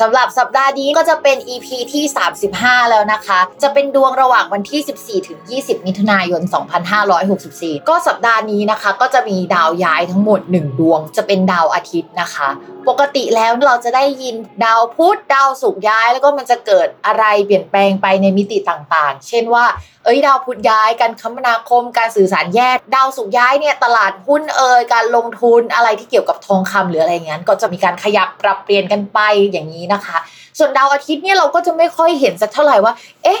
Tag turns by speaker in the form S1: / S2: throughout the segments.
S1: สำหรับสัปดาห์นี้ก็จะเป็น EP ที่ 35 แล้วนะคะ จะเป็นดวงระหว่างวันที่ 14 ถึง 20 มิถุนายน 2564 ก็สัปดาห์นี้นะคะ ก็จะมีดาวย้ายทั้งหมด 1 ดวง จะเป็นดาวอาทิตย์นะคะ ปกติแล้วเราจะได้ยินดาวพุธดาวศุกร์ย้าย แล้วก็มันจะเกิดอะไรเปลี่ยนแปลงไปในมิติต่างๆ เช่นว่า เอ้ยดาวพุธย้ายการคมนาคมการสื่อสารแยกดาวศุกร์ย้ายเนี่ยตลาดหุ้นเอ่ยการลงทุนอะไรที่เกี่ยวกับทองคำหรืออะไรอย่างนั้นก็จะมีการขยับปรับเปลี่ยนกันไปอย่างนี้นะคะ ส่วนดาวอาทิตย์เนี่ยเราก็จะไม่ค่อยเห็นสักเท่าไหร่ว่า เอ๊ะ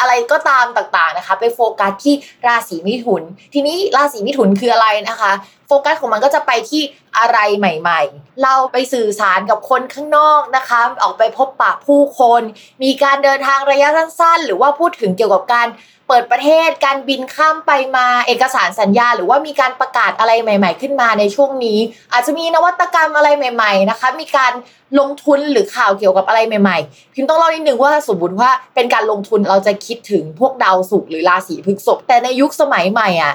S1: อะไรก็ตามต่างๆนะคะ ไปโฟกัสที่ราศีมิถุน ทีนี้ราศีมิถุนคืออะไรนะคะ โฟกัสของมันก็จะไปที่อะไรใหม่ ๆ เราไปสื่อสารกับคนข้างนอกนะคะ ออกไปพบปะผู้คน มีการเดินทางระยะสั้นๆ หรือว่าพูดถึงเกี่ยวกับการ เปิดประเทศการบินข้ามไปมาเอกสารสัญญา หรือว่ามีการประกาศอะไรใหม่ ๆ ขึ้นมาในช่วงนี้ อาจจะมีนวัตกรรมอะไรใหม่ ๆ นะคะ มีการลงทุนหรือข่าวเกี่ยวกับอะไรใหม่ ๆ พิมพ์ต้องเล่านิดนึงว่าสมมติว่าเป็นการลงทุนเราจะคิดถึงพวกดาวศุกร์หรือราศีพฤษภแต่ในยุคสมัยใหม่อะ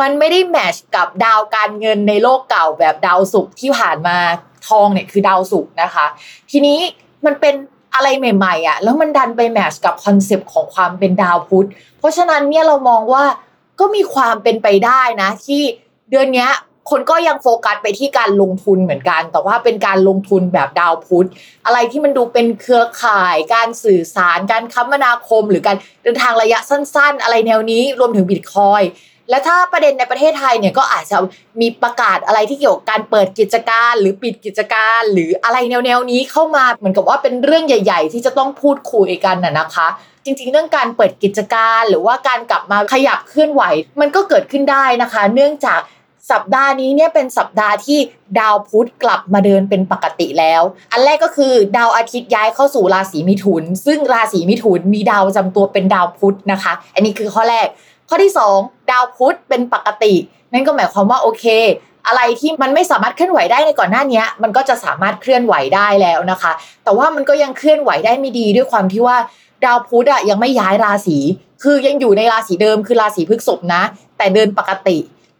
S1: มันไม่ได้แมชกับดาวการเงินในโลกเก่าแบบดาวศุกร์ที่ผ่านมาทองเนี่ยคือดาวศุกร์นะคะ ทีนี้มันเป็นอะไรใหม่ๆอะแล้วมันดันไป match กับ concept ของความเป็นดาวพุธ เพราะฉะนั้นเนี่ยเรามองว่าก็มีความเป็นไปได้นะ ที่เดือนนี้คนก็ยังโฟกัสไปที่การลงทุนเหมือนกัน แต่ว่าเป็นการลงทุนแบบดาวพุธ อะไรที่มันดูเป็นเครือข่าย การสื่อสาร การคมนาคม หรือการเดินทางระยะสั้น ๆ อะไรแนวนี้รวมถึงบิตคอยน์ และถ้าประเด็นในประเทศไทยเนี่ยก็อาจจะมีประกาศอะไรที่เกี่ยวกับการเปิดกิจการหรือปิดกิจการ หรืออะไรแนวๆนี้เข้ามาเหมือนกับว่าเป็นเรื่องใหญ่ ๆ ที่จะต้องพูดคุยกันน่ะนะคะ จริงๆ เรื่องการเปิดกิจการหรือว่าการกลับมาขยับเคลื่อนไหว มันก็เกิดขึ้นได้นะคะ เนื่องจากสัปดาห์นี้เนี่ยเป็นสัปดาห์ที่ดาวพุธกลับมาเดินเป็นปกติแล้ว อันแรกก็คือดาวอาทิตย์ย้ายเข้าสู่ราศีมิถุน ซึ่งราศีมิถุนมีดาวประจำตัวเป็นดาวพุธนะคะ อันนี้คือข้อแรก ข้อที่ 2 ดาวพุธเป็นปกติ นั่นก็หมายความว่าโอเค อะไรที่มันไม่สามารถเคลื่อนไหวได้ในก่อนหน้านี้มันก็จะสามารถเคลื่อนไหวได้แล้วนะคะ แต่ว่ามันก็ยังเคลื่อนไหวได้ไม่ดีด้วยความที่ว่าดาวพุธอะยังไม่ย้ายราศี คือยังอยู่ในราศีเดิมคือราศีพฤษภนะ แต่เดินปกติ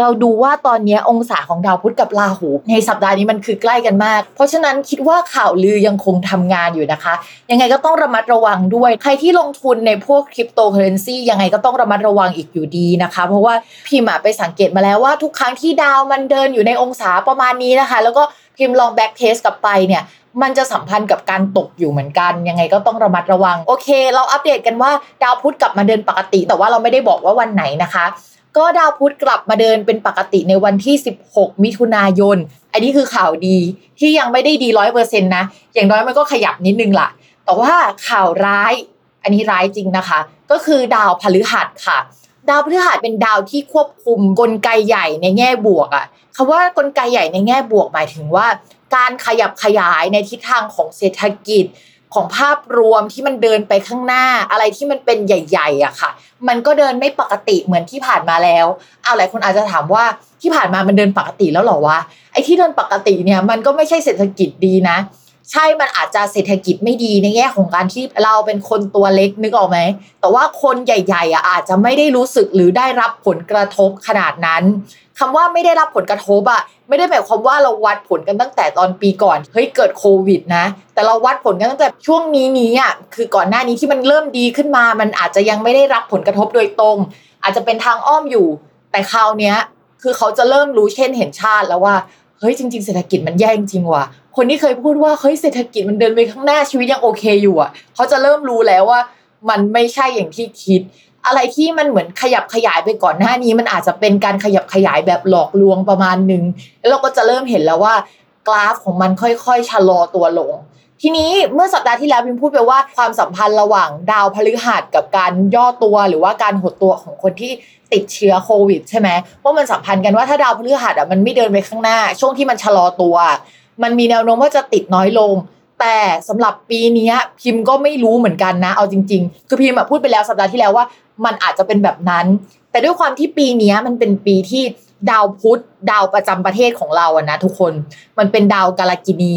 S1: เราดูว่าตอนนี้องศาของดาวพุธกับราหู ในสัปดาห์นี้มันคือใกล้กันมาก เพราะฉะนั้นคิดว่าข่าวลือยังคงทำงานอยู่นะคะ ยังไงก็ต้องระมัดระวังด้วย ใครที่ลงทุนในพวกคริปโตเคอเรนซียังไงก็ต้องระมัดระวังอีกอยู่ดีนะคะ เพราะว่าพิมพ์ไปสังเกตมาแล้วว่าทุกครั้งที่ดาวมันเดินอยู่ในองศาประมาณนี้นะคะ แล้วก็พิมพ์ลอง backtest กลับไปเนี่ยมันจะสัมพันธ์กับการตกอยู่เหมือนกัน ยังไงก็ต้องระมัดระวัง โอเค เราอัปเดตกันว่าดาวพุธกลับมาเดินปกติ แต่ว่าเราไม่ได้บอกว่าวันไหนนะคะ ก็ดาวพุธกลับมาเดินเป็นปกติในวันที่ 16 มิถุนายน อันนี้คือข่าวดีที่ยังไม่ได้ดีร้อยเปอร์เซ็นต์นะ อย่างน้อยมันก็ขยับนิดนึงล่ะ แต่ว่าข่าวร้าย อันนี้ร้ายจริงนะคะ ก็คือดาวพฤหัสค่ะ ดาวพฤหัสเป็นดาวที่ควบคุมกลไกใหญ่ในแง่บวกอะคำว่ากลไกใหญ่ในแง่บวกหมายถึงว่า การขยับขยายในทิศทางของเศรษฐกิจ ของภาพรวมที่มันเดินไปข้างหน้าอะไรที่มันเป็นใหญ่ๆอะค่ะ มันก็เดินไม่ปกติเหมือนที่ผ่านมาแล้วเอาหลายคนอาจจะถามว่าที่ผ่านมามันเดินปกติแล้วหรอวะไอ้ที่เดินปกติเนี่ยมันก็ไม่ใช่เศรษฐกิจดีนะ ใช่มันอาจจะเศรษฐกิจไม่ดีในแง่ของการที่เราเป็นคนตัวเล็กนึกออกไหมแต่ว่าคนใหญ่ๆอะอาจจะไม่ได้รู้สึกหรือได้รับผลกระทบขนาดนั้น คำว่าไม่ได้รับผลกระทบอะไม่ได้หมายความว่าเราวัดผลกันตั้งแต่ตอนปีก่อนเฮ้ยเกิดโควิดนะ แต่เราวัดผลกันตั้งแต่ช่วงนี้นี้อะคือก่อนหน้านี้ที่มันเริ่มดีขึ้นมา มันอาจจะยังไม่ได้รับผลกระทบโดยตรง อาจจะเป็นทางอ้อมอยู่ แต่คราวเนี้ยคือเขาจะเริ่มรู้เช่นเห็นชาติแล้วว่าเฮ้ยจริง ๆ เศรษฐกิจมันแย่จริงว่ะคนที่เคยพูดว่าเฮ้ยเศรษฐกิจมันเดินไปข้างหน้าชีวิตยังโอเคอยู่อะเขาจะเริ่มรู้แล้วว่า มันไม่ใช่อย่างที่คิด อะไรที่มันเหมือนขยับขยายไปก่อนหน้านี้ มันอาจจะเป็นการขยับขยายแบบหลอกลวงประมาณหนึ่งแล้วเราก็จะเริ่มเห็นแล้วว่ากราฟของมันค่อยๆชะลอตัวลง ทีนี้เมื่อสัปดาห์ที่แล้วพิมพูดไปว่าความสัมพันธ์ระหว่างดาวพฤหัสกับการย่อตัวหรือว่าการหดตัวของคนที่ติดเชื้อโควิดใช่ไหมว่ามันสัมพันธ์กันว่าถ้าดาวพฤหัสอะมันไม่เดินไปข้างหน้า ช่วงที่มันชะลอตัว มันมีแนวโน้มว่าจะติดน้อยลงแต่สำหรับปีนี้พิมพ์ก็ไม่รู้เหมือนกันนะ เอาจริง ๆ คือพิมพ์พูดไปแล้วสัปดาห์ที่แล้วว่า มันอาจจะเป็นแบบนั้น แต่ด้วยความที่ปีนี้มันเป็นปีที่ดาวพุธดาวประจำประเทศของเราอะนะทุกคนมันเป็นดาวกาลกินี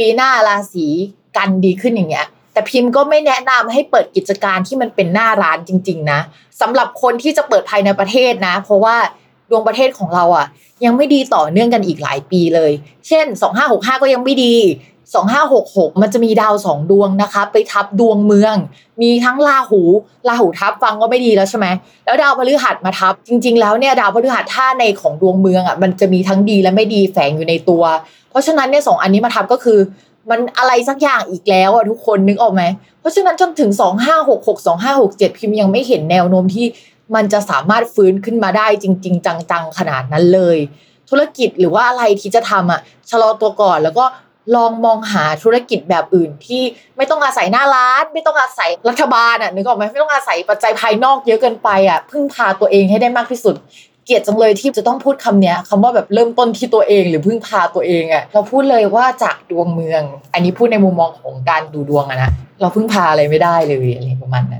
S1: ปีหน้าราศีกันดีขึ้นอย่างเงี้ยแต่พิมพ์ก็ไม่แนะนำให้เปิดกิจการที่มันเป็นหน้าร้านจริง ๆ นะสำหรับคนที่จะเปิดภายในประเทศนะ เพราะว่า ดวงประเทศของเราอะ ยังไม่ดีต่อเนื่องกันอีกหลายปีเลย เช่น 2565 ก็ยังไม่ดี 2566 มันจะมีดาวสองดวงนะคะ ไปทับดวงเมือง มีทั้งราหูราหูทับฟังก็ไม่ดีแล้วใช่ไหมแล้วดาวพฤหัสมาทับ จริง ๆ แล้วเนี่ยดาวพฤหัสท่าในของดวงเมืองอะมันจะมีทั้งดีและไม่ดีแฝงอยู่ในตัว เพราะฉะนั้นเนี่ยสองอันนี้มาทับก็คือมันอะไรสักอย่างอีกแล้วอะทุกคนนึกออกไหม เพราะฉะนั้นจนถึง 2566 2567 พิมพ์ยังไม่เห็นแนวโน้มที่ มันจะสามารถฟื้นขึ้นมาได้จริง ๆ จังๆขนาดนั้นเลย ธุรกิจหรือว่าอะไรที่จะทำอะชะลอตัวก่อนแล้วก็ลองมองหาธุรกิจแบบอื่นที่ไม่ต้องอาศัยหน้าร้าน ไม่ต้องอาศัยรัฐบาลอะนึกออกไหมไม่ต้องอาศัยปัจจัยภายนอกเยอะเกินไปอะพึ่งพาตัวเองให้ได้มากที่สุด เกลียดจังเลยที่จะต้องพูดคำเนี้ยคำว่าแบบเริ่มต้นที่ตัวเองหรือพึ่งพาตัวเองอะเราพูดเลยว่าจากดวงเมือง อันนี้พูดในมุมมองของการดูดวงอะนะเราพึ่งพาอะไรไม่ได้เลยอะไรประมาณนั้น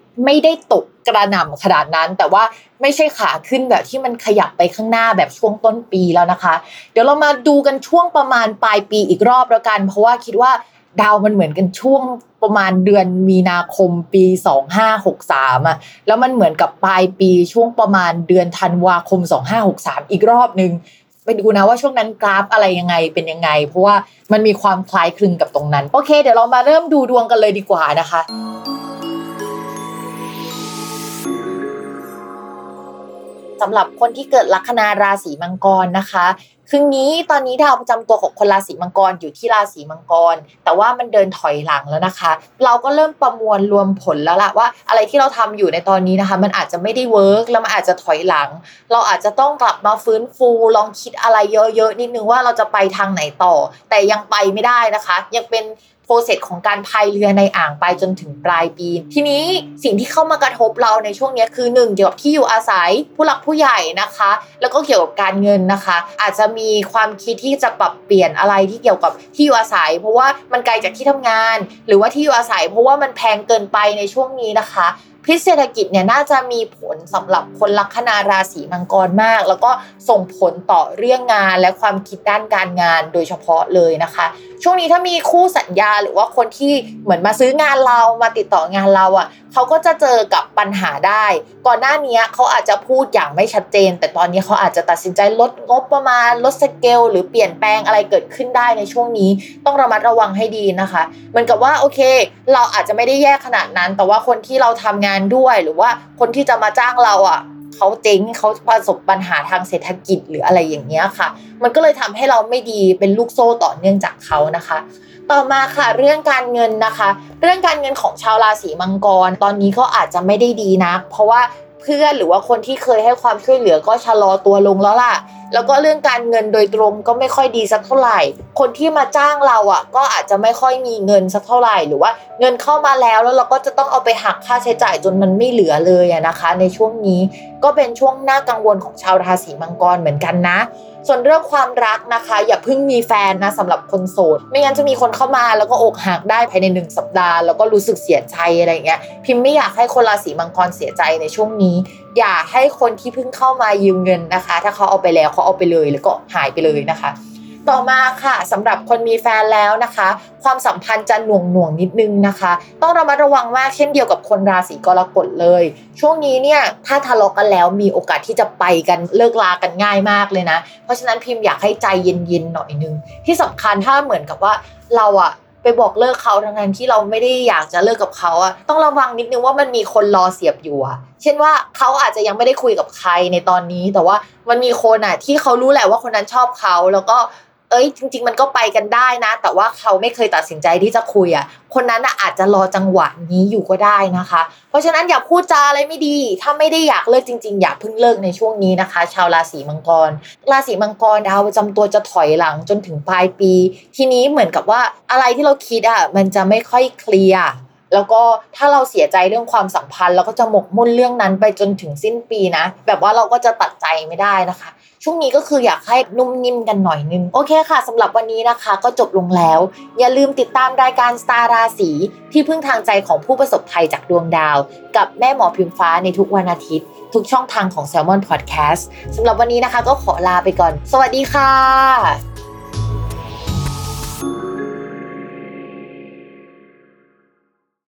S1: ไม่ได้ตกกระหน่ำขนาดนั้น แต่ว่าไม่ใช่ขาขึ้นแบบที่มันขยับไปข้างหน้าแบบช่วงต้นปีแล้วนะคะ เดี๋ยวเรามาดูกันช่วงประมาณปลายปีอีกรอบแล้วกัน เพราะว่าคิดว่าดาวมันเหมือนกันช่วงประมาณเดือนมีนาคมปี 2563อะแล้วมันเหมือนกับปลายปีช่วงประมาณเดือนธันวาคม 2563 อีกรอบหนึ่งไปดูนะว่าช่วงนั้นกราฟอะไรยังไงเป็นยังไง เพราะว่ามันมีความคล้ายคลึงกับตรงนั้น โอเค เดี๋ยวเรามาเริ่มดูดวงกันเลยดีกว่านะคะ สำหรับคนที่เกิดลัคนาราศีมังกรนะคะคืนนี้ตอนนี้ดาวประจำตัวของคนราศีมังกรอยู่ที่ราศีมังกร แต่ว่ามันเดินถอยหลังแล้วนะคะ เราก็เริ่มประมวลรวมผลแล้วล่ะว่า อะไรที่เราทำอยู่ในตอนนี้นะคะ มันอาจจะไม่ได้เวิร์กแล้วมันอาจจะถอยหลัง เราอาจจะต้องกลับมาฟื้นฟูลองคิดอะไรเยอะๆนิดนึงว่าเราจะไปทางไหนต่อ แต่ยังไปไม่ได้นะคะ ยังเป็น รเซสของการพายเรือในอ่างไปจนถึงปลายปี ทีนี้สิ่งที่เข้ามากระทบเราในช่วงนี้คือ 1 เกี่ยวกับที่อยู่อาศัยผู้หลักผู้ใหญ่นะคะ แล้วก็เกี่ยวกับการเงินนะคะ อาจจะมีความคิดที่จะปรับเปลี่ยนอะไรที่เกี่ยวกับที่อยู่อาศัย เพราะว่ามันไกลจากที่ทำงาน หรือว่าที่อยู่อาศัย เพราะว่ามันแพงเกินไปในช่วงนี้นะคะ พิษเศรษฐกิจเนี่ยน่าจะมีผลสำหรับคนลัคนาราศีมังกรมาก แล้วก็ส่งผลต่อเรื่องงานและความคิดด้านการงานโดยเฉพาะเลยนะคะ ช่วงนี้ถ้ามีคู่สัญญาหรือว่าคนที่เหมือนมาซื้องานเรามาติดต่องานเราอะ่ะเขาก็จะเจอกับปัญหาได้ ก่อนหน้านี้เขาอาจจะพูดอย่างไม่ชัดเจน แต่ตอนนี้เขาอาจจะตัดสินใจลดงบประมาณลดสเกลหรือเปลี่ยนแปลงอะไรเกิดขึ้นได้ในช่วงนี้ ต้องระมัดระวังให้ดีนะคะเหมือนกับว่าโอเค เราอาจจะไม่ได้แย่ขนาดนั้น แต่ว่าคนที่เราทำงานด้วยหรือว่าคนที่จะมาจ้างเราอะเขาเจ๊งเขาประสบปัญหาทางเศรษฐกิจหรืออะไรอย่างเงี้ยค่ะ มันก็เลยทำให้เราไม่ดีเป็นลูกโซ่ต่อเนื่องจากเขานะคะ ต่อมาค่ะเรื่องการเงินนะคะ เรื่องการเงินของชาวราศีมังกร ตอนนี้ก็อาจจะไม่ได้ดีนัก เพราะว่า เพื่อนหรือว่าคนที่เคยให้ความช่วยเหลือก็ชะลอตัวลงแล้วล่ะ แล้วก็เรื่องการเงินโดยตรงก็ไม่ค่อยดีสักเท่าไหร่ คนที่มาจ้างเราอะ ก็อาจจะไม่ค่อยมีเงินสักเท่าไหร่หรือว่าเงินเข้ามาแล้วแล้วเราก็จะต้องเอาไปหักค่าใช้จ่ายจนมันไม่เหลือเลยนะคะ ในช่วงนี้ ก็เป็นช่วงน่ากังวลของชาวราศีมังกรเหมือนกันนะ ส่วนเรื่องความรักนะคะ อย่าเพิ่งมีแฟนนะสำหรับคนโสด ไม่งั้นจะมีคนเข้ามาแล้วก็อกหักได้ภายในหนึ่งสัปดาห์แล้วก็รู้สึกเสียใจอะไรเงี้ยพิมพ์ไม่อยากให้คนราศีมังกรเสียใจในช่วงนี้ อย่าให้คนที่เพิ่งเข้ามายืมเงินนะคะ ถ้าเขาเอาไปแล้วเขาเอาไปเลยแล้วก็หายไปเลยนะคะ ต่อมาค่ะสำหรับคนมีแฟนแล้วนะคะ ความสัมพันธ์จะหน่วงหน่วงนิดนึงนะคะ ต้องระมัดระวังมากเช่นเดียวกับคนราศีกรกฎเลย ช่วงนี้เนี่ยถ้าทะเลาะกันแล้วมีโอกาสที่จะไปกันเลิกลากันง่ายมากเลยนะ เพราะฉะนั้นพิมพ์อยากให้ใจเย็นๆหน่อยนึง ที่สำคัญถ้าเหมือนกับว่าเราอะไปบอกเลิกเขาทั้งนั้นที่เราไม่ได้อยากจะเลิกกับเขาอะต้องระวังนิดนึงว่ามันมีคนรอเสียบอยู่อะเช่นว่าเขาอาจจะยังไม่ได้คุยกับใครในตอนนี้ แต่ว่ามันมีคนอะที่เขารู้แหละว่าคนนั้นชอบเขาแล้วก็ เอ้ย จริง ๆ มันก็ไปกันได้นะ แต่ว่าเขาไม่เคยตัดสินใจที่จะคุยอะ คนนั้นอาจจะรอจังหวะนี้อยู่ก็ได้นะคะ เพราะฉะนั้นอย่าพูดจาอะไรไม่ดี ถ้าไม่ได้อยากเลิกจริง ๆ อย่าเพิ่งเลิกในช่วงนี้นะคะ ชาวราศีมังกร ราศีมังกรดาวประจำตัวจะถอยหลังจนถึงปลายปี ทีนี้เหมือนกับว่าอะไรที่เราคิดอะมันจะไม่ค่อยเคลียร์แล้วก็ถ้าเราเสียใจเรื่องความสัมพันธ์เราก็จะหมกมุ่นเรื่องนั้นไปจนถึงสิ้นปีนะ แบบว่าเราก็จะตัดใจไม่ได้นะคะ ช่วงนี้ก็คืออยากให้นุ่มนิ่มกันหน่อยนึง โอเคค่ะสำหรับวันนี้นะคะ ก็จบลงแล้ว อย่าลืมติดตามรายการสตาราสีที่พึ่งทางใจของผู้ประสบภัยจากดวงดาว กับแม่หมอพิมฟ้าในทุกวันอาทิตย์ ทุกช่องทางของ s ซ l m o n Podcast สำหรับวันนี้นะคะ ก็ขอลาไปก่อน สวัสดีค่ะ